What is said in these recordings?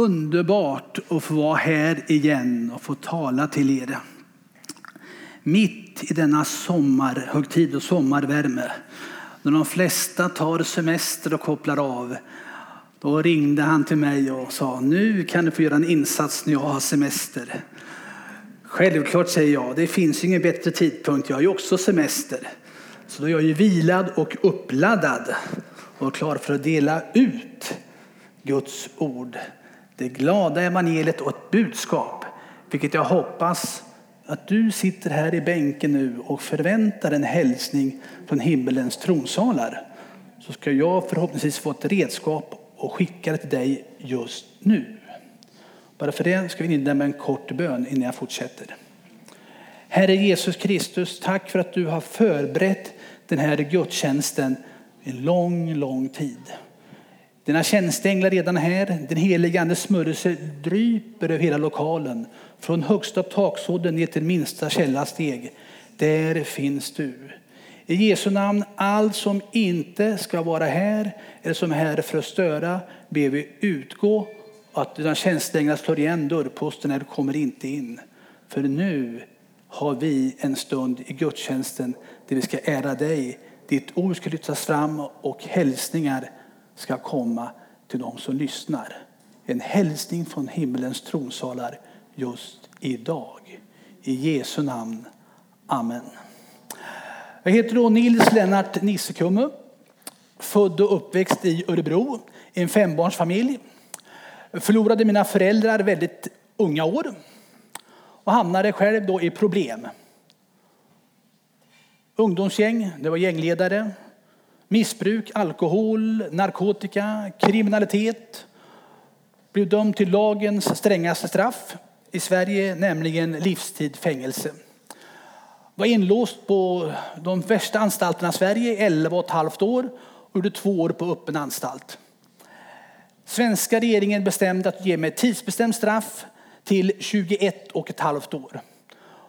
underbart att få vara här igen och få tala till er. Mitt i denna sommarhögtid och sommarvärme, när de flesta tar semester och kopplar av, då ringde han till mig och sa nu kan du få göra en insats när jag har semester. Självklart säger jag, det finns ingen bättre tidpunkt, jag har ju också semester. Så då är jag ju vilad och uppladdad och klar för att dela ut Guds ord. Det glada evangeliet och ett budskap, vilket jag hoppas att du sitter här i bänken nu och förväntar en hälsning från himmelens tronsalar. Så ska jag förhoppningsvis få ett redskap och skicka det till dig just nu. Bara för det ska vi inleda med en kort bön innan jag fortsätter. Herre Jesus Kristus, tack för att du har förberett den här gudstjänsten en lång, lång tid. Dina tjänsteänglar redan här, den heliga Andes smörjelse dryper över hela lokalen. Från högsta taksådden ner till minsta källasteg. Där finns du. I Jesu namn, allt som inte ska vara här eller som är här för att störa ber vi utgå att dina tjänsteänglar slår igen dörrposten när du kommer inte in. För nu har vi en stund i gudstjänsten där vi ska ära dig. Ditt ord ska lyftas fram och hälsningar ska komma till dem som lyssnar. En hälsning från himmelens tronsalar just idag. I Jesu namn. Amen. Jag heter då Nils Lennart Nissekumme. Född och uppväxt i Örebro i en fembarnsfamilj. Förlorade mina föräldrar väldigt unga år och hamnade själv då i problem. Ungdomsgäng, det var gängledare, missbruk, alkohol, narkotika, kriminalitet. Blev dömd till lagens strängaste straff i Sverige, nämligen livstid fängelse. Var inlåst på de värsta anstalterna i Sverige, 11 och ett halvt år och gjorde två år på öppen anstalt. Svenska regeringen bestämde att ge mig tidsbestämt straff till 21 och ett halvt år.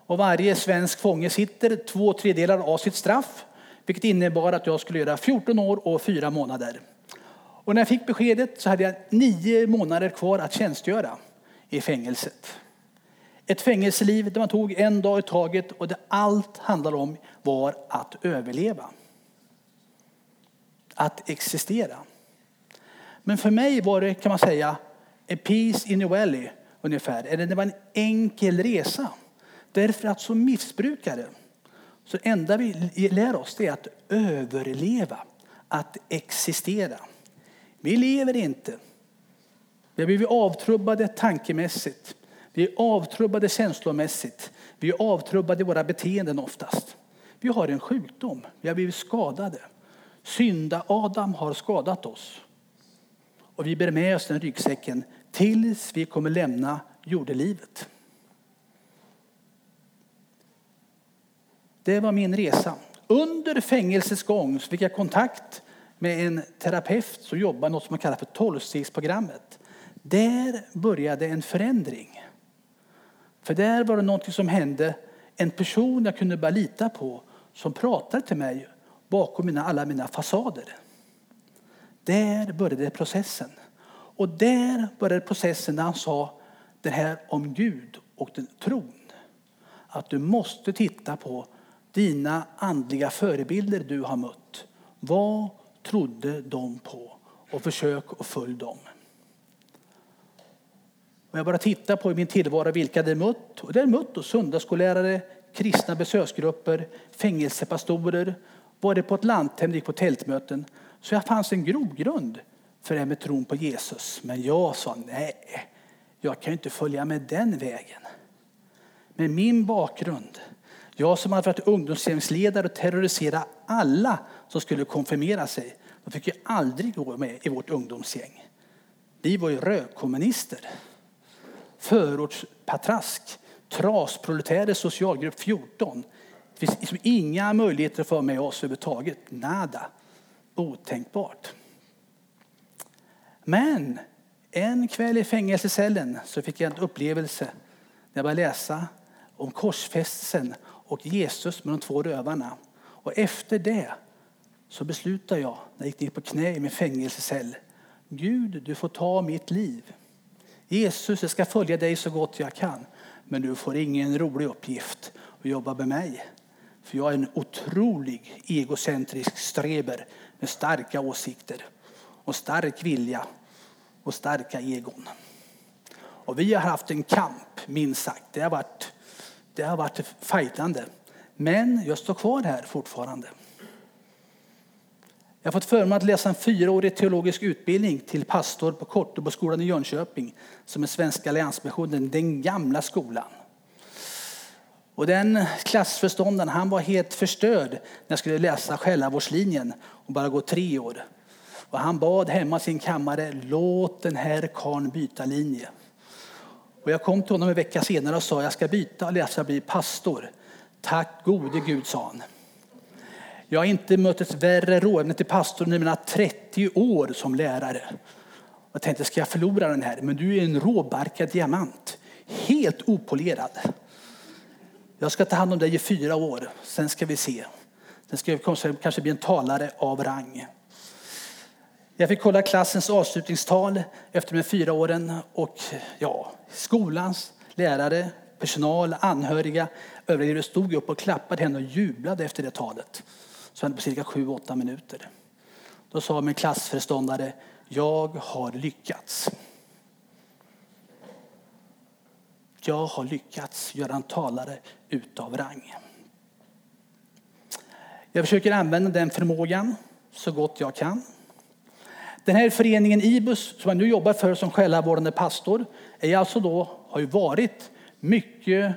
Och varje svensk fånge sitter två tredjedelar av sitt straff, vilket innebar att jag skulle göra 14 år och 4 månader. Och när jag fick beskedet så hade jag nio månader kvar att tjänstgöra i fängelset. Ett fängelseliv där man tog en dag i taget och där allt handlade om var att överleva. Att existera. Men för mig var det, kan man säga, a peace in the valley ungefär. Eller det var en enkel resa. Därför att som missbrukare, så det enda vi lär oss är att överleva, att existera. Vi lever inte. Vi har blivit avtrubbade tankemässigt. Vi är avtrubbade känslomässigt. Vi är avtrubbade i våra beteenden oftast. Vi har en sjukdom. Vi har blivit skadade. Synda-Adam har skadat oss. Och vi bär med oss den ryggsäcken tills vi kommer lämna jordelivet. Det var min resa. Under fängelsets gång fick jag kontakt med en terapeut som jobbar något som man kallar för tolvstegsprogrammet. Där började en förändring. För där var det någonting som hände. En person jag kunde bara lita på som pratade till mig bakom mina, alla mina fasader. Där började processen. Och där började processen när han sa det här om Gud och den tron. Att du måste titta på dina andliga förebilder du har mött. Vad trodde de på? Och försök att följa dem. Och jag bara tittar på i min tillvaro vilka det mött. Och det är mött då söndagsskollärare, kristna besöksgrupper, fängelsepastorer, var det på ett lanthem, gick på tältmöten. Så jag fanns en grogrund för det här med tron på Jesus. Men jag sa nej, jag kan inte följa med den vägen. Med min bakgrund, jag som hade varit ungdomshemsledare och terrorisera alla som skulle konfirmera sig, de fick ju aldrig gå med i vårt ungdomsgäng. Vi var ju rökkommunister, förortspatrask, trasproletärer, socialgrupp 14. Det finns liksom inga möjligheter att få med oss överhuvudtaget. Nada. Otänkbart. Men en kväll i fängelsecellen så fick jag en upplevelse när jag började läsa om korsfästelsen och Jesus med de två rövarna. Och efter det så beslutade jag, när jag gick ner på knä i min fängelsecell, Gud du får ta mitt liv. Jesus, jag ska följa dig så gott jag kan. Men du får ingen rolig uppgift att jobba med mig. För jag är en otrolig egocentrisk streber med starka åsikter och stark vilja och starka egon. Och vi har haft en kamp, minst sagt. Det har varit, det har varit fightande. Men jag står kvar här fortfarande. Jag har fått förmånen att läsa en fyraårig teologisk utbildning till pastor på Korteboskolan i Jönköping som är Svenska Alliansmissionen, den gamla skolan. Och den klassförståndaren han var helt förstörd när jag skulle läsa själavårdslinjen och bara gå tre år. Och han bad hemma i sin kammare, låt den här karn byta linje. Och jag kom till honom en vecka senare och sa, jag ska byta och läsa och bli pastor. Tack gode Gud, sa han. Jag har inte mött ett värre råämne till pastor under mina 30 år som lärare. Jag tänkte, ska jag förlora den här? Men du är en råbarkad diamant. Helt opolerad. Jag ska ta hand om dig i fyra år, sen ska vi se. Sen ska jag kanske bli en talare av rang. Jag fick kolla klassens avslutningstal efter de fyra åren och ja, skolans lärare, personal, anhöriga, övriga stod upp och klappade henne och jublade efter det talet. Så hände på cirka 7-8 minuter. Då sa min klassföreståndare, jag har lyckats. Jag har lyckats göra en talare utav rang. Jag försöker använda den förmågan så gott jag kan. Den här föreningen IBUS som jag nu jobbar för som själavårdande pastor är alltså då, har ju varit mycket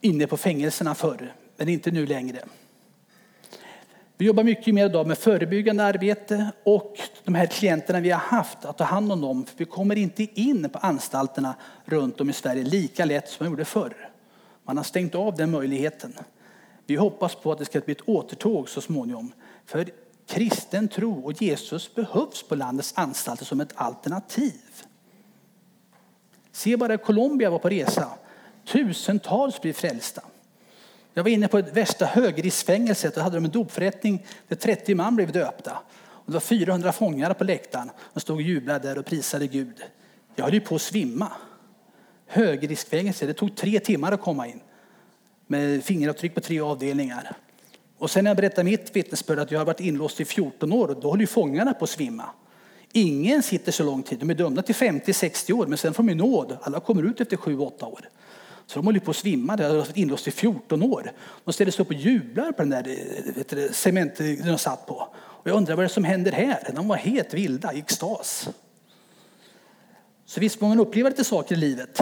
inne på fängelserna förr, men inte nu längre. Vi jobbar mycket mer idag med förebyggande arbete och de här klienterna vi har haft, att ta hand om dem. För vi kommer inte in på anstalterna runt om i Sverige lika lätt som man gjorde förr. Man har stängt av den möjligheten. Vi hoppas på att det ska bli ett återtåg så småningom. För kristen tro och Jesus behövs på landets anstalter som ett alternativ. Se bara Colombia var på resa. Tusentals blir frälsta. Jag var inne på ett värsta högriskfängelset och hade de en dopförrättning där 30 man blev döpta. Och det var 400 fångar på läktaren. De stod och jublade där och prisade Gud. Jag höll ju på att svimma. Högriskfängelse, det tog tre timmar att komma in. Med fingeravtryck på tre avdelningar. Och sen när jag berättade mitt vittnesbörd att jag har varit inlåst i 14 år, då håller ju fångarna på att svimma. Ingen sitter så lång tid. De är dömda till 50-60 år, men sen får de nåd. Alla kommer ut efter 7-8 år. Så de håller på att svimma. De har varit inlåst i 14 år. De ställer sig upp och jublar på den där eh, vet cement de satt på. Och jag undrar vad det är som händer här. De var helt vilda i extas. Så visst får man uppleva lite saker i livet.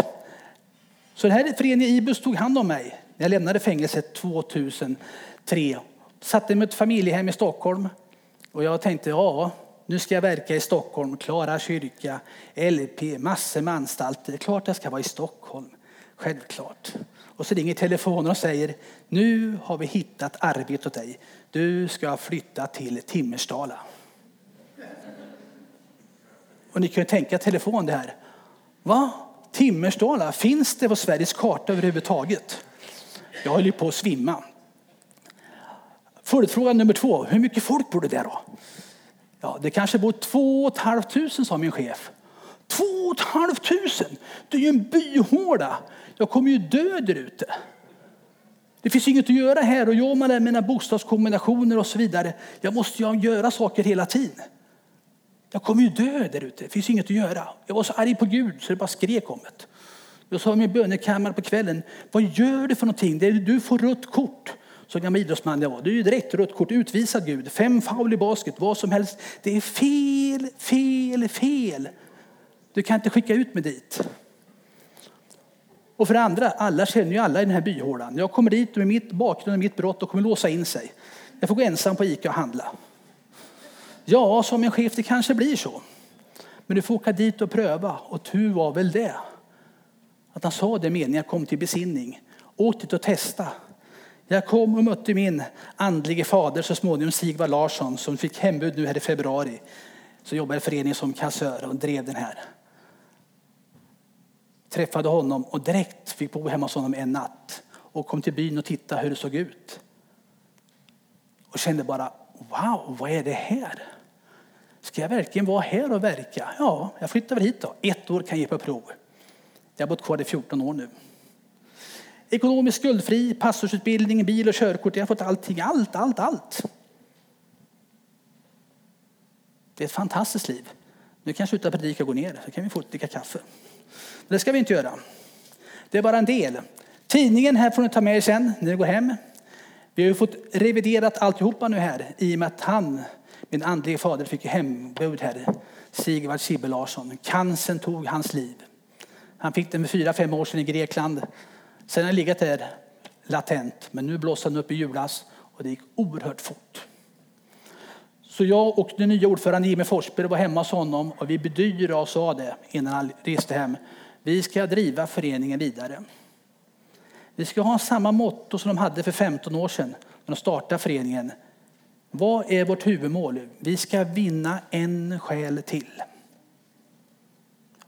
Så den här föreningen IBUS tog hand om mig när jag lämnade fängelset 2003. Satte mig i ett familjehem i Stockholm. Och jag tänkte, ja, nu ska jag verka i Stockholm, Klara kyrka, LP, massor med anstalter. Klart jag ska vara i Stockholm. Självklart. Och så ringer telefonen och säger, nu har vi hittat arbete åt dig. Du ska flytta till Timmersdala. Och ni kan ju tänka telefon det här. Va? Timmersdala, finns det på Sveriges karta överhuvudtaget? Jag höll ju på att svimma. Följdfråga nummer två, hur mycket folk bor det där då? Ja, det kanske bor två och ett halvt tusen, sa min chef. Två och ett halvt tusen! Det är ju en byhåla. Jag kommer ju dö där ute. Det finns inget att göra här och jag med mina bokstavskombinationer och så vidare. Jag måste ju göra saker hela tiden. Jag kommer ju dö där ute. Det finns inget att göra. Jag var så arg på Gud så det bara skrek om det. Jag sa i min bönekammare på kvällen, vad gör du för någonting? Du får rött kort. Så gammal idrottsman jag var. Det är ju direkt rött kort, utvisad Gud. Fem foul i basket, vad som helst. Det är fel, fel, fel. Du kan inte skicka ut mig dit. Och för det andra, alla känner ju alla i den här byhålan. Jag kommer dit med mitt bakgrund och mitt brott och kommer låsa in sig. Jag får gå ensam på Ica och handla. Ja, som en chef, det kanske blir så. Men du får åka dit och pröva och tur var väl det. Att han sa det meningen jag kom till besinning. Åk dit och testa. Jag kom och mötte min andlige fader så småningom, Sigvard Larsson, som fick hembud nu här i februari. Så jobbade i föreningen som kassör och drev den här. Träffade honom och direkt fick bo hemma hos honom en natt. Och kom till byn och tittade hur det såg ut. Och kände bara, wow, vad är det här? Ska jag verkligen vara här och verka? Ja, jag flyttar väl hit då. Ett år kan jag ge på prov. Jag har bott kvar i 14 år nu. Ekonomiskt skuldfri, pastorsutbildning, bil och körkort. Jag har fått allting, allt, allt, allt. Det är ett fantastiskt liv. Nu kan jag sluta predika och gå ner, så kan vi få dricka kaffe. Men det ska vi inte göra. Det är bara en del. Tidningen här får ni ta med er sen när ni går hem. Vi har ju fått reviderat alltihopa nu här i och med att han, min andlige fader, fick hembud här. Sigvard Sibbe Larsson. Cancern tog hans liv. Han fick den för fyra, fem år sedan i Grekland. Sen har han legat där latent, men nu blåste den upp i julas och det gick oerhört fort. Så jag och den nya ordföranden Jimmy Forsberg var hemma hos honom och vi bedyrade och sa det innan han reste hem. Vi ska driva föreningen vidare. Vi ska ha samma motto som de hade för 15 år sedan när de startade föreningen. Vad är vårt huvudmål? Vi ska vinna en själ till.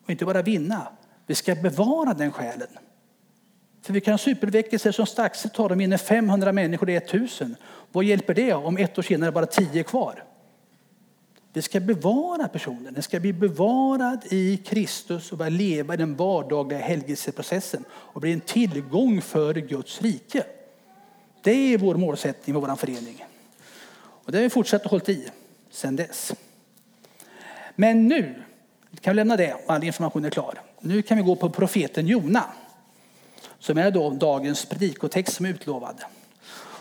Och inte bara vinna, vi ska bevara den själen. För vi kan ha superväckelser som Staxet tar de in 500 människor det är 1000. Vad hjälper det om ett år senare bara 10 är kvar? Vi ska bevara personen. Den ska bli bevarad i Kristus och börja leva i den vardagliga helgelseprocessen och bli en tillgång för Guds rike. Det är vår målsättning med vår förening. Och det har vi fortsatt att hålla i sedan dess. Men nu kan vi lämna det all information är klar. Nu kan vi gå på profeten Jona som är då dagens predikotext som är utlovad.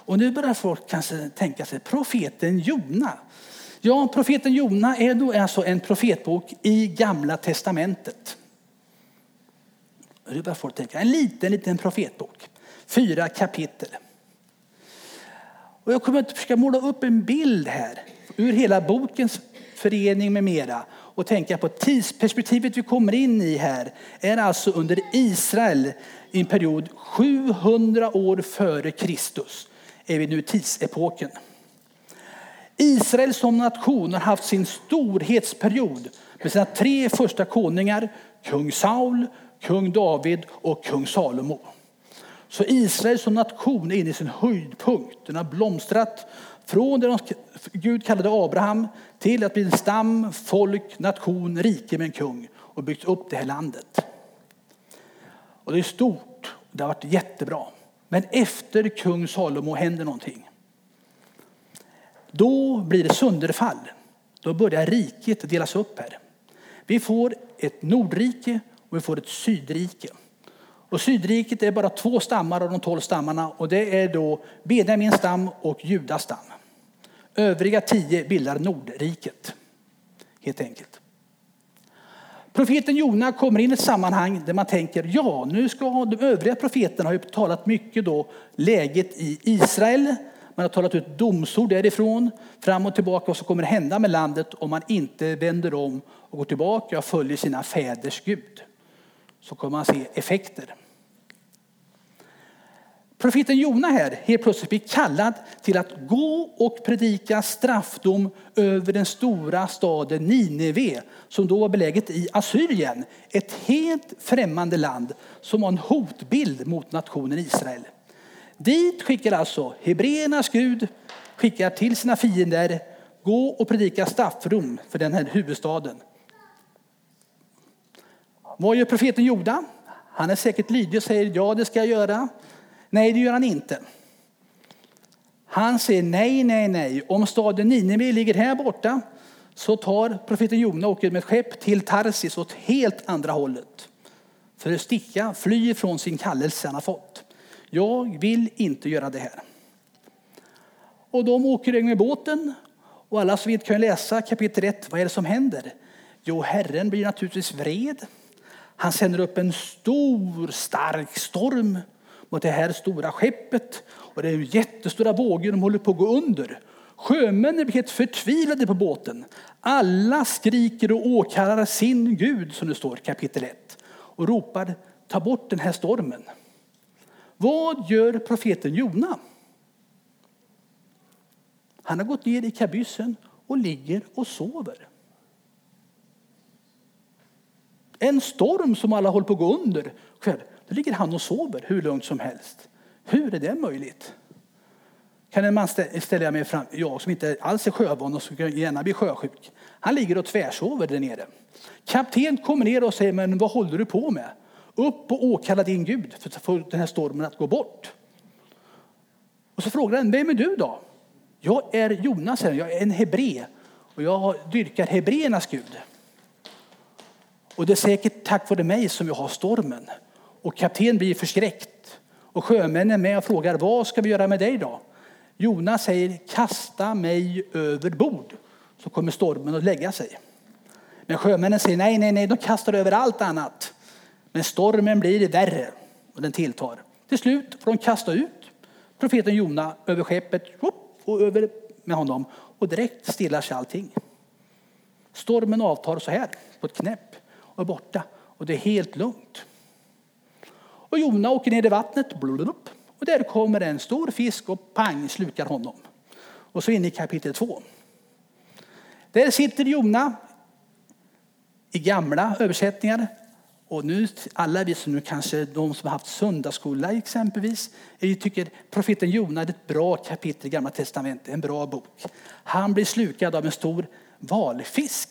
Och nu börjar folk kanske tänka sig profeten Jona. Ja, profeten Jona är då alltså en profetbok i Gamla Testamentet. Nu börjar folk tänka, en liten, liten profetbok. Fyra kapitel. Och jag kommer att försöka måla upp en bild här ur hela bokens förening med mera och tänka på tidsperspektivet vi kommer in i här är alltså under Israel i en period 700 år före Kristus är vi nu i tidsepoken. Israel som nation har haft sin storhetsperiod med sina tre första konungar, kung Saul, kung David och kung Salomo. Så Israel som nation är inne i sin höjdpunkt. Den har blomstrat från det Gud kallade Abraham till att bli en stam, folk, nation, rike med en kung och byggt upp det här landet. Och det är stort, det har varit jättebra. Men efter kung Salomo händer någonting. Då blir det sönderfall. Då börjar riket delas upp här. Vi får ett nordrike och vi får ett sydrike. Och sydriket är bara två stammar av de tolv stammarna och det är då Benjamins stam och Judas stam. Övriga tio bildar Nordriket, helt enkelt. Profeten Jona kommer in i ett sammanhang där man tänker, ja, nu ska de övriga profeterna har ju talat mycket då läget i Israel. Man har talat ut domsord därifrån, fram och tillbaka vad som kommer hända med landet om man inte vänder om och går tillbaka och följer sina fäders Gud. Så kommer man se effekter. Profeten Jona här helt plötsligt blir kallad till att gå och predika straffdom över den stora staden Nineve som då var beläget i Assyrien. Ett helt främmande land som var en hotbild mot nationen Israel. Dit skickar alltså hebreernas Gud skickar till sina fiender gå och predika straffdom för den här huvudstaden. Vad gör profeten Joda? Han är säkert lydig och säger ja det ska jag göra. Nej, det gör han inte. Han säger nej, nej, nej. Om staden Nineve ligger här borta så tar profeten Jona och åker med ett skepp till Tarsis åt helt andra hållet. För att sticka, fly från sin kallelse han har fått. Jag vill inte göra det här. Och de åker iväg med båten och alla som vet kan läsa kapitel 1. Vad är det som händer? Jo, Herren blir naturligtvis vred. Han sänder upp en stor stark storm mot det här stora skeppet. Och det är jättestora vågor, de håller på att gå under. Sjömännen blir helt förtvivlade på båten. Alla skriker och åkallar sin Gud, som det står kapitel 1. Och ropar, ta bort den här stormen. Vad gör profeten Jona? Han har gått ner i kabyssen och ligger och sover. En storm som alla håller på att gå under. Då ligger han och sover hur lugnt som helst. Hur är det möjligt? kan en man ställa mig fram, jag som inte alls är sjövan och skulle gärna bli sjösjuk. Han ligger och tvärsover där nere. Kapten kommer ner och säger, men vad håller du på med? Upp och åkalla din Gud för att få den här stormen att gå bort. Och så frågar han, vem är du då? Jag är Jonas, jag är en hebre och jag dyrkar hebreernas Gud. Och det är säkert tack vare mig som jag har stormen. Och kapten blir förskräckt. Och sjömännen med och frågar, vad ska vi göra med dig då? Jonas säger, kasta mig över bord så kommer stormen att lägga sig. Men sjömännen säger, nej, nej, nej, de kastar över allt annat. Men stormen blir värre och den tilltar. Till slut får de kasta ut profeten Jona över skeppet och över med honom och direkt stillar sig allting. Stormen avtar så här på ett knäpp och är borta och det är helt lugnt. Och Jona åker ner i vattnet blub, och där kommer en stor fisk och pang slukar honom. Och så in i kapitel 2. Där sitter Jona i gamla översättningar och nu, alla vi som nu kanske de som har haft söndagsskola exempelvis, vi tycker profeten Jona är ett bra kapitel i Gamla Testamentet, en bra bok. Han blir slukad av en stor valfisk.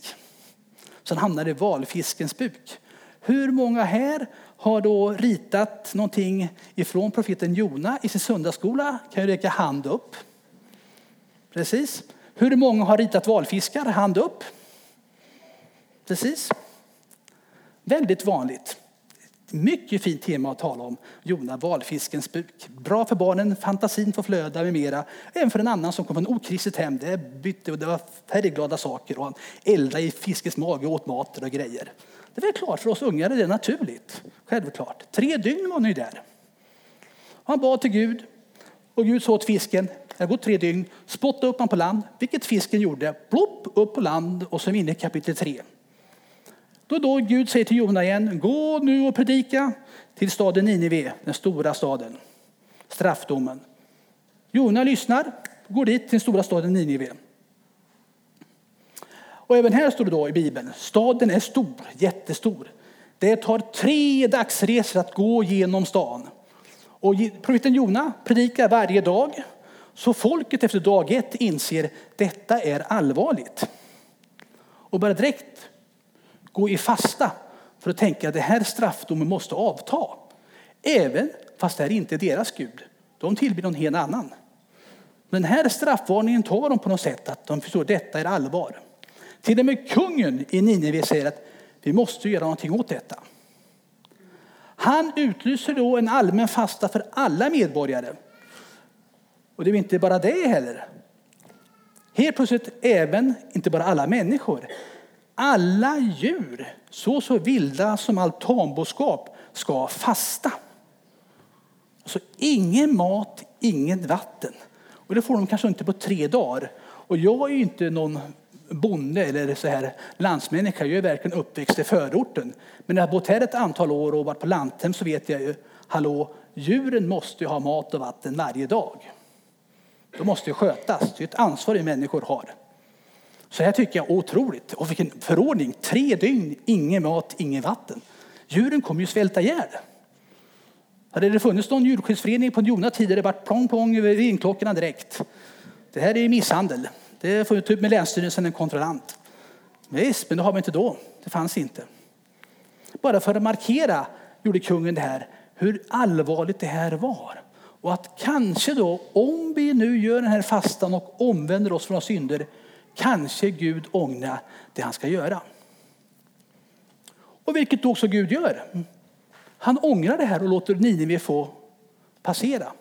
Så han hamnar i valfiskens buk. Hur många här har då ritat någonting ifrån profeten Jona i sin söndagsskola? Kan jag räcka hand upp. Precis. Hur många har ritat valfiskar? Hand upp. Precis. Väldigt vanligt. Mycket fint tema att tala om. Jona, valfiskens buk. Bra för barnen, fantasin får flöda med mera. Även för en annan som kom från okristet hem. Det bytte och det var färgglada saker och han eldade i fiskens mage och åt mat och grejer. Det är väl klart för oss ungar är det naturligt. Självklart. Tre dygn var ni där. Han bad till Gud och Gud sa åt fisken, det har gått tre dygn, spotta upp han på land, vilket fisken gjorde. Plopp, upp på land och så är vi inne i kapitel 3. Då, då Gud säger till Jona igen, gå nu och predika till staden Ninive, den stora staden, straffdomen. Jona lyssnar, går dit till den stora staden Ninive. Och även här står det då i Bibeln, staden är stor, jättestor. Det tar tre dagsresor att gå genom stan. Och profeten Jona predikar varje dag. Så folket efter dag ett inser detta är allvarligt. Och börjar direkt gå i fasta för att tänka att det här straffdomen måste avta. Även fast det här inte är deras Gud. De tillber någon helt annan. Men den här straffvarningen tar de på något sätt att de förstår att detta är allvar. Till och med kungen i Nineve säger att vi måste göra någonting åt detta. Han utlyser då en allmän fasta för alla medborgare. Och det är inte bara det heller. Helt plötsligt även, inte bara alla människor, alla djur, så så vilda som allt tamboskap, ska fasta. Så ingen mat, inget vatten. Och det får de kanske inte på tre dagar. Och jag är ju inte någon bonde eller så här landsmänniska. Jag är verkligen uppväxt i förorten. Men när jag har bott här ett antal år och varit på lanthem så vet jag ju, hallå, djuren måste ju ha mat och vatten varje dag. De måste ju skötas. Det är ett ansvar vi människor har. Så här tycker jag otroligt. Och vilken förordning. Tre dygn, ingen mat, ingen vatten. Djuren kommer ju svälta ihjäl. Hade det funnits någon djurskyddsförening på Jona tid hade det varit plong plong över ringklockorna direkt. Det här är misshandel. Det får vi ta ut med Länsstyrelsen, en kontrollant. Visst, men det har vi inte då. Det fanns inte. Bara för att markera gjorde kungen det här, hur allvarligt det här var. Och att kanske då, om vi nu gör den här fastan och omvänder oss från våra synder, kanske Gud ångrar det han ska göra. Och vilket då också Gud gör. Han ångrar det här och låter Nineve få passera.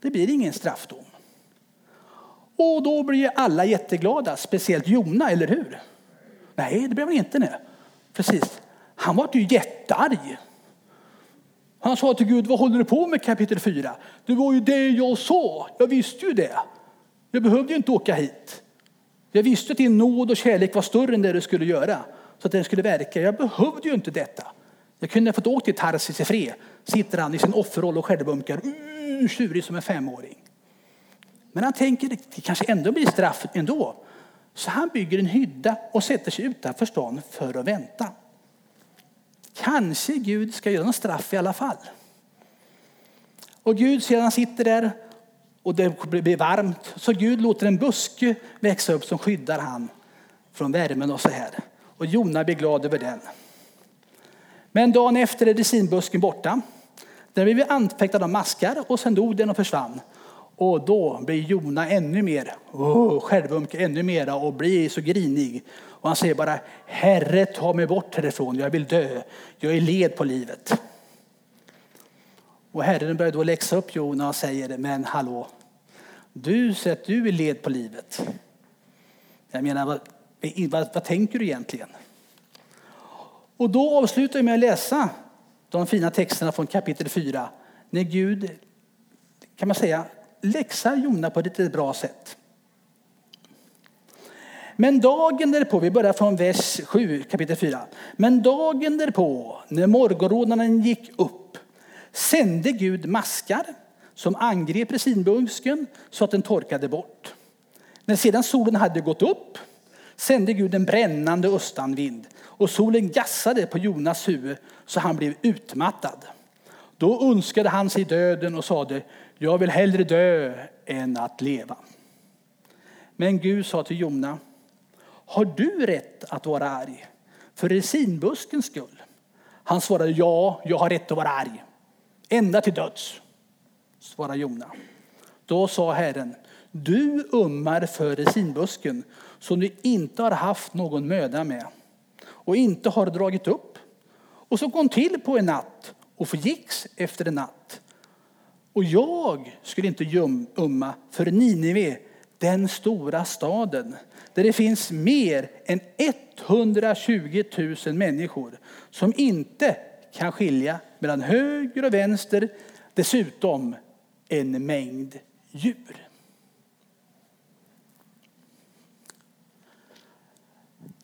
Det blir ingen straffdom. Och då blir alla jätteglada, speciellt Jona, eller hur? Nej, det blev han inte. Nej. Precis. Han var ju jättearg. Han sa till Gud, vad håller du på med kapitel 4? Det var ju det jag sa, jag visste ju det. Jag behövde ju inte åka hit. Jag visste att din nåd och kärlek var större än det du skulle göra. Så att den skulle verka. Jag behövde ju inte detta. Jag kunde ha fått åka till Tarsis i fred. Sitter han i sin offerroll och självbunkar, uh, tjurig som en femåring. Men han tänker att det kanske ändå blir straff ändå. Så han bygger en hydda och sätter sig utanför stan för att vänta. Kanske Gud ska göra något straff i alla fall. Och Gud sedan sitter där och det blir varmt. Så Gud låter en buske växa upp som skyddar han från värmen och så här. Och Jona blir glad över den. Men dagen efter är resinbusken borta. Den blev anfäktad av maskar och sen dog den och försvann. Och då blir Jona ännu mer oh, självömkad, ännu mera och blir så grinig. Och han säger bara Herre ta mig bort härifrån, jag vill dö. Jag är led på livet. Och Herren börjar då läxa upp Jona och säger men hallå, du säger att du är led på livet. Jag menar, vad, vad, vad tänker du egentligen? Och då avslutar jag med att läsa de fina texterna från kapitel 4. När Gud, kan man säga, läxar Jona på ett lite bra sätt. Men dagen därpå, vi börjar från vers 7, kapitel 4. Men dagen därpå, när morgonrodnaden gick upp, sände Gud maskar som angrep resinbusken så att den torkade bort. När sedan solen hade gått upp sände Gud en brännande östanvind och solen gassade på Jonas huvud så han blev utmattad. Då önskade han sig döden och sade, jag vill hellre dö än att leva. Men Gud sa till Jona, har du rätt att vara arg för resinbuskens skull? Han svarade, ja, jag har rätt att vara arg, ända till döds, svarade Jona. Då sa Herren, du ummar för resinbusken som du inte har haft någon möda med och inte har dragit upp. Och så kom till på en natt och förgicks efter en natt. Och jag skulle inte umma för Ninive, den stora staden där det finns mer än 120 000 människor som inte kan skilja mellan höger och vänster, dessutom en mängd djur.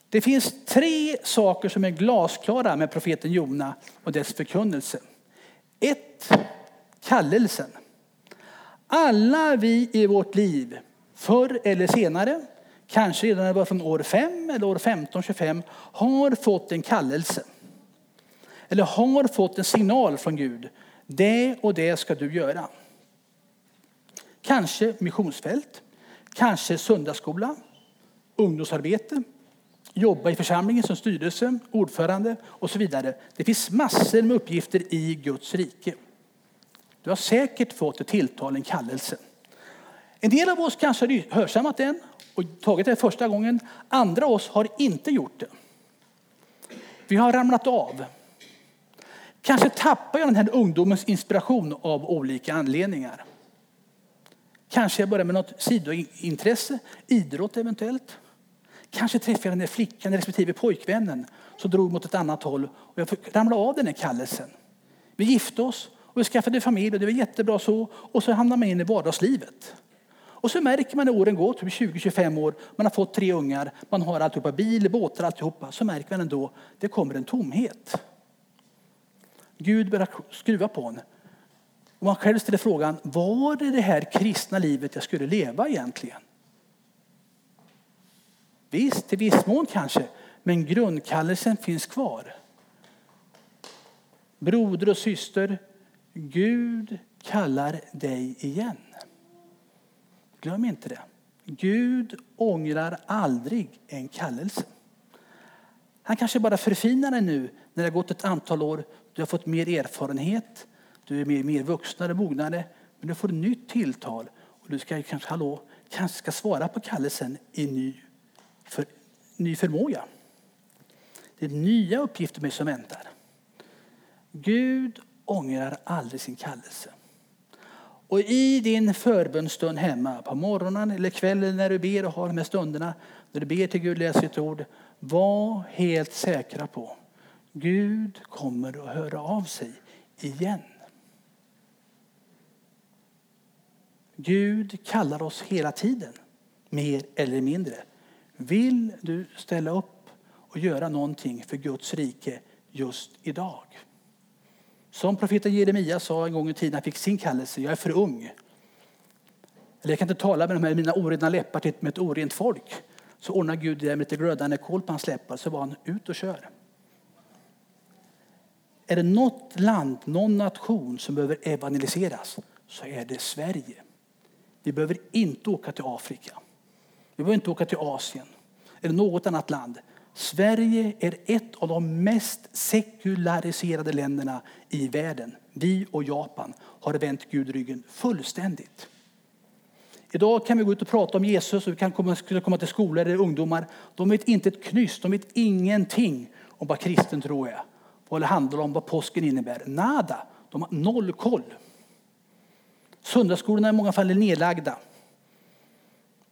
Det finns tre saker som är glasklara med profeten Jona och dess förkunnelse. Ett, kallelsen. Alla vi i vårt liv, förr eller senare, kanske redan var från år 5 eller år 15, 25, har fått en kallelse. Eller har fått en signal från Gud. Det och det ska du göra. Kanske missionsfält, kanske söndagsskola, ungdomsarbete, jobba i församlingen som styrelse, ordförande och så vidare. Det finns massor med uppgifter i Guds rike. Du har säkert fått ett tilltal, en kallelse. En del av oss kanske har hörsammat den och tagit det första gången. Andra av oss har inte gjort det. Vi har ramlat av. Kanske tappar jag den här ungdomens inspiration av olika anledningar. Kanske jag börjar med något sidointresse, idrott eventuellt. Kanske träffar jag den där flickan respektive pojkvännen som drog mot ett annat håll och jag fick av den här kallelsen. Vi gifte oss och vi skaffade familj och det var jättebra så och så hamnar man in i vardagslivet. Och så märker man när åren går, typ 20-25 år, man har fått tre ungar, man har alltihopa, bil, båtar, alltihopa, så märker man ändå det kommer en tomhet. Gud börjar skruva på en. Och man själv ställer frågan, var det det här kristna livet jag skulle leva egentligen? Visst, till viss mån kanske, men grundkallelsen finns kvar. Broder och syster, Gud kallar dig igen. Glöm inte det. Gud ångrar aldrig en kallelse. Han kanske bara förfinar dig nu när det har gått ett antal år. Du har fått mer erfarenhet, du är mer, mer vuxnare, mognare. Men du får ett nytt tilltal och du ska kanske, hallå, kanske ska svara på kallelsen i ny för ny förmåga. Det är nya uppgifter mig som väntar. Gud ångrar aldrig sin kallelse. Och i din förbönstund hemma på morgonen eller kvällen när du ber och har de här stunderna, när du ber till Gud, läs sitt ord, var helt säkra på Gud kommer att höra av sig igen. Gud kallar oss hela tiden, mer eller mindre. Vill du ställa upp och göra någonting för Guds rike just idag? Som profeten Jeremia sa en gång i tiden, när han fick sin kallelse, jag är för ung. Eller jag kan inte tala med de här mina orena läppar till ett orent folk. Så ordnar Gud det med lite glödande kol på hans läppar, så var han ut och kör. Är det något land, någon nation som behöver evangeliseras så är det Sverige. Vi behöver inte åka till Afrika. Vi behöver inte åka till Asien eller något annat land. Sverige är ett av de mest sekulariserade länderna i världen. Vi och Japan har vänt Gud ryggen fullständigt. Idag kan vi gå ut och prata om Jesus och vi kan komma, skulle komma till skolor eller ungdomar. De vet inte ett knyst, de vet ingenting om vad kristen tro är. Vad det handlar om, vad påsken innebär. Nada. De har noll koll. Söndagsskolorna är i många fall nedlagda.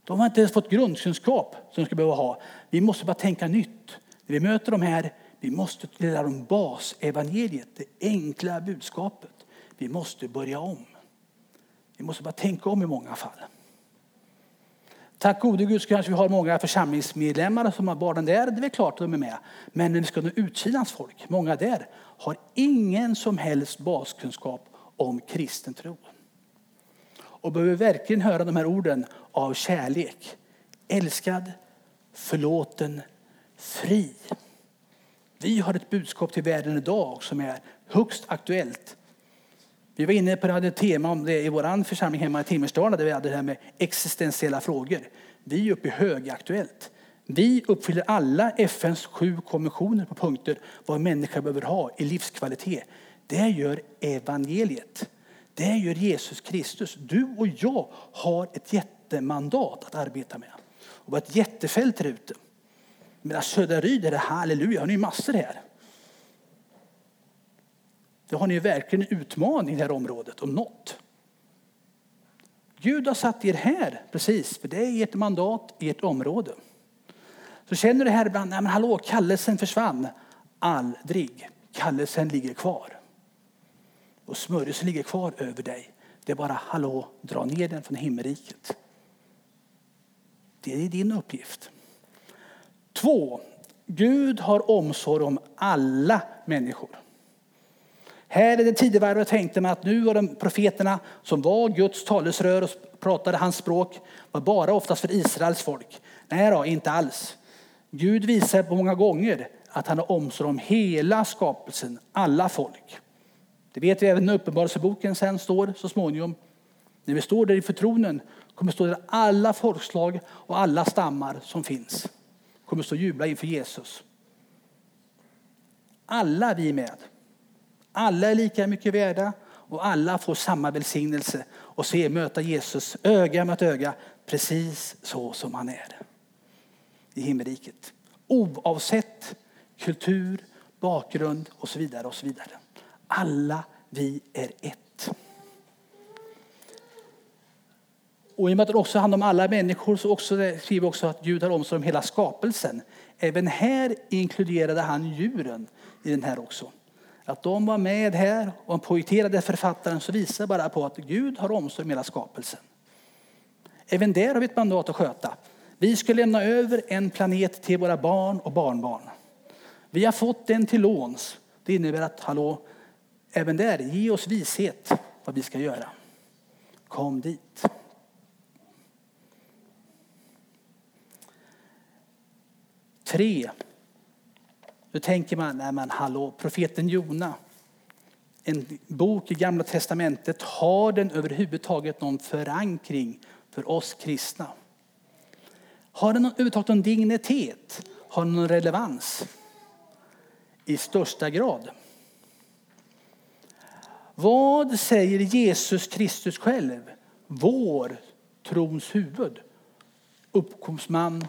De har inte ens fått grundkunskap som de ska behöva ha. Vi måste bara tänka nytt. När vi möter de här, vi måste lära dem basevangeliet, det enkla budskapet. Vi måste börja om. Vi måste bara tänka om i många fall. Tack gode Gud så kanske vi har många församlingsmedlemmar som har barnen där. Det är klart att de är med. Men när vi ska nå utsidans folk, många där, har ingen som helst baskunskap om kristen tro. Och behöver verkligen höra de här orden av kärlek. Älskad, förlåten, fri. Vi har ett budskap till världen idag som är högst aktuellt. Vi var inne på det, hade ett tema om det i vår församling hemma i Timmersdala där vi hade det här med existentiella frågor. Vi är uppe i högaktuellt. Vi uppfyller alla FNs sju konventioner på punkter vad en människa behöver ha i livskvalitet. Det gör evangeliet. Det gör Jesus Kristus. Du och jag har ett jättemandat att arbeta med. Och ett jättefält där ute. Medan Södra Ryd är det halleluja, har ni massor här. Då har ni verkligen en utmaning i det här området om något. Gud har satt er här, precis, för det är ert mandat i ert område. Så känner du här ibland, nej men hallå, kallelsen försvann. Aldrig. Kallelsen ligger kvar. Och smörjelsen ligger kvar över dig. Det är bara, hallå, dra ner den från himmelriket. Det är din uppgift. Två, Gud har omsorg om alla människor. Här är det tidevarv tänkte man att nu var de profeterna som var Guds talesrör och pratade hans språk var bara oftast för Israels folk. Nej då, inte alls. Gud visar på många gånger att han har omsorg om hela skapelsen, alla folk. Det vet vi även när Uppenbarelseboken sen står så småningom. När vi står där inför tronen kommer stå där alla folkslag och alla stammar som finns kommer stå och jubla inför Jesus. Alla vi är med. Alla är lika mycket värda och alla får samma välsignelse och se möta Jesus öga mot öga precis så som han är i himmelriket. Oavsett kultur, bakgrund och så vidare. och så vidare. Alla vi är ett. Och i och med att det också handlar om alla människor så också skriver också att Gud har omsorg om hela skapelsen. Även här inkluderade han djuren i den här också. Att de var med här och poängterade författaren så visar bara på att Gud har omsorg om hela skapelsen. Även där har vi ett mandat att sköta. Vi ska lämna över en planet till våra barn och barnbarn. Vi har fått den till låns. Det innebär att, hallå, även där, ge oss vishet vad vi ska göra. Kom dit. Tre. Då tänker man, nej men hallå, profeten Jona. En bok i Gamla Testamentet, har den överhuvudtaget någon förankring för oss kristna? Har den överhuvudtaget någon dignitet? Har den någon relevans? I största grad. Vad säger Jesus Kristus själv? Vår trons huvud, uppkomstman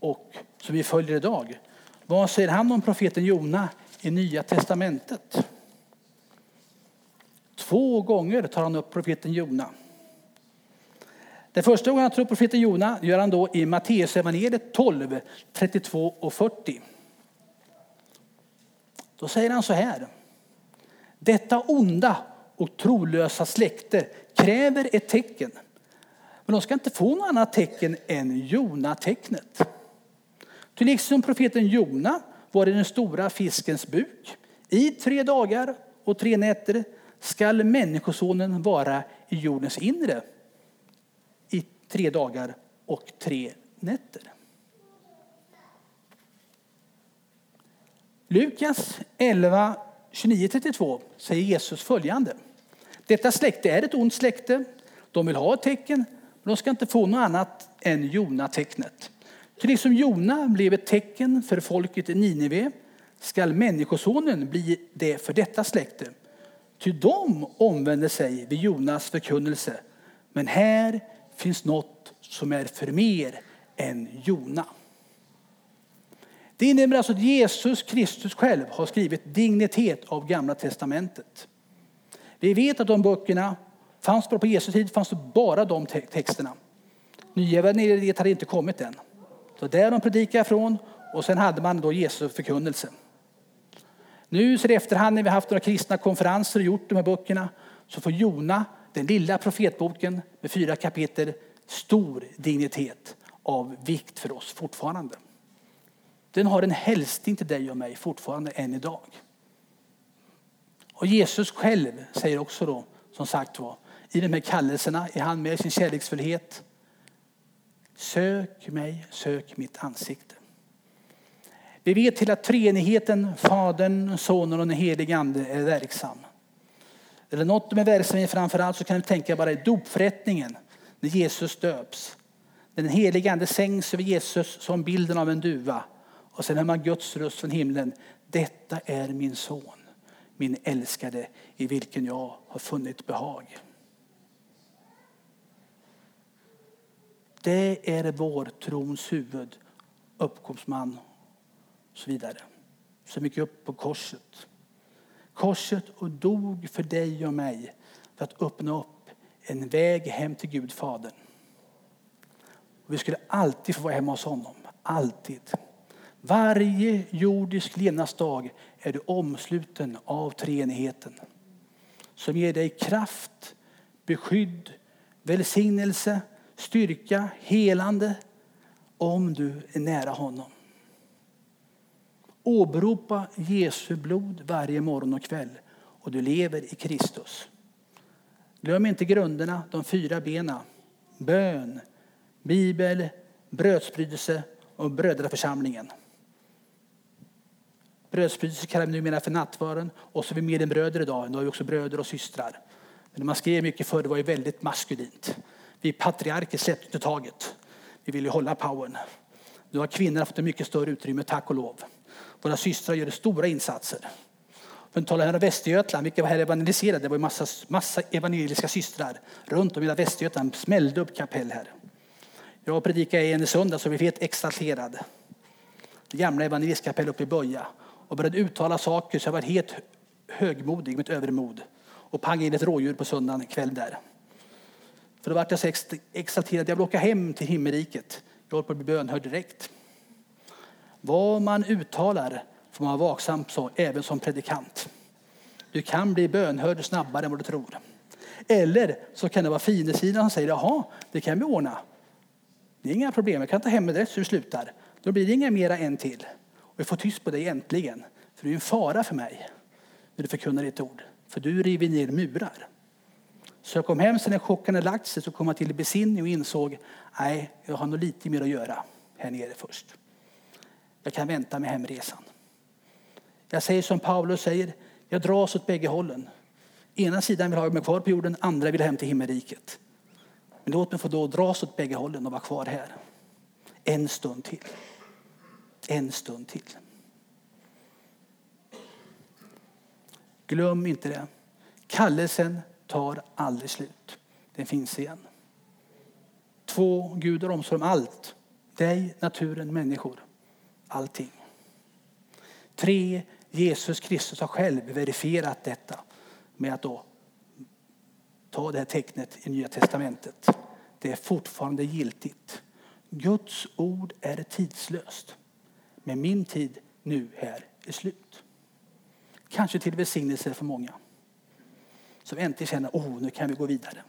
och som vi följer idag. Vad säger han om profeten Jona i Nya Testamentet? Två gånger tar han upp profeten Jona. Den första gången han tar upp profeten Jona gör han då i Matteus evangeliet 12, 32 och 40. Då säger han så här. Detta onda och trolösa släkte kräver ett tecken. Men de ska inte få något annat tecken än Jona-tecknet. Ty liksom profeten Jona var i den stora fiskens buk i tre dagar och tre nätter skall människosonen vara i jordens inre i tre dagar och tre nätter. Lukas 11, 29-32 säger Jesus följande. Detta släkte är ett ont släkte. De vill ha ett tecken, men de ska inte få något annat än Jona-tecknet. Till liksom Jona blev ett tecken för folket i Nineve skall Människosonen bli det för detta släkte. Ty de omvände sig vid Jonas förkunnelse. Men här finns något som är för mer än Jona. Det innebär alltså att Jesus Kristus själv har skrivit dignitet av Gamla Testamentet. Vi vet att de böckerna fanns bara på Jesu tid, fanns bara de texterna. Nya evangeliet hade inte kommit än. Så där de predikade ifrån och sen hade man då Jesu förkunnelse. Nu så i efterhand när vi haft några kristna konferenser och gjort de här böckerna så får Jona, den lilla profetboken med fyra kapitel, stor dignitet av vikt för oss fortfarande. Den har en hälsning till dig och mig fortfarande än idag. Och Jesus själv säger också då, som sagt var, i de här kallelserna är han med sin kärleksfullhet. Sök mig, sök mitt ansikte. Vi vet till att treenigheten, Fadern, Sonen och den helige Ande är verksam. Eller något de är verksamma i framförallt så kan vi tänka bara i dopförrättningen när Jesus döps. Den helige Ande sänks över Jesus som bilden av en duva. Och sen hör man Guds röst från himlen. Detta är min son, min älskade i vilken jag har funnit behag. Det är vår trons huvud, uppkomstman och så vidare. Som gick upp på korset. Korset och dog för dig och mig för att öppna upp en väg hem till Gud Fadern. Vi skulle alltid få vara hemma hos honom. Alltid. Varje jordisk levnadsdag är du omsluten av treenigheten. Som ger dig kraft, beskydd, välsignelse, styrka, helande om du är nära honom. Åberopa Jesu blod varje morgon och kväll och du lever i Kristus. Glöm inte grunderna, de fyra benen. Bön, bibel, brödsprydelse och brödraförsamlingen. Brödsprydelse kallar vi numera för nattvarden och så är vi mer än bröder idag. Nu har vi också bröder och systrar. Men man skrev mycket förr, var ju väldigt maskulint. Vi patriarker släppte inte taget. Vi ville hålla powern. Nu har kvinnorna fått ett mycket större utrymme, tack och lov. Våra systrar gör stora insatser. För att tala om Västergötland, vilka var här evangeliserade? Det var en massa, massa evangeliska systrar runt om i hela Västergötland. smällde upp kapell här. Jag predikade en i söndag så vi vet exalterad. Det gamla evangelistkapell uppe i Böja och började uttala saker så jag var helt högmodig mitt övermod och pangade in ett rådjur på söndagen kväll där. För då vart jag så exalterad. Jag vill åka hem till himmelriket. Jag håller på att bli bönhörd direkt. Vad man uttalar får man vara vaksam på, även som predikant. Du kan bli bönhörd snabbare än vad du tror. Eller så kan det vara fiendesidan som säger, jaha, det kan vi ordna. Det är inga problem, jag kan ta hem det så du slutar. Då blir det inga mera en till. Och jag får tyst på dig äntligen. För du är en fara för mig när du förkunnar ditt ord. För du river ner murar. Så jag kom hem sen när chocken hade lagt sig så kom jag till besinning och insåg nej, jag har nog lite mer att göra här nere först. Jag kan vänta med hemresan. Jag säger som Paulus säger, jag dras åt bägge hållen. Ena sidan vill ha mig kvar på jorden, andra vill hem till himmelriket. Men låt mig få då dras åt bägge hållen och vara kvar här. En stund till. En stund till. Glöm inte det. Kallelsen tar aldrig slut. Den finns igen. Två, gudar omsorg om allt. Dig, naturen, människor. Allting. Tre, Jesus Kristus har själv verifierat detta med att då ta det här tecknet i Nya Testamentet. Det är fortfarande giltigt. Guds ord är tidslöst. Men min tid nu här är slut. Kanske till välsignelse för många som äntligen känner, oh, nu kan vi gå vidare.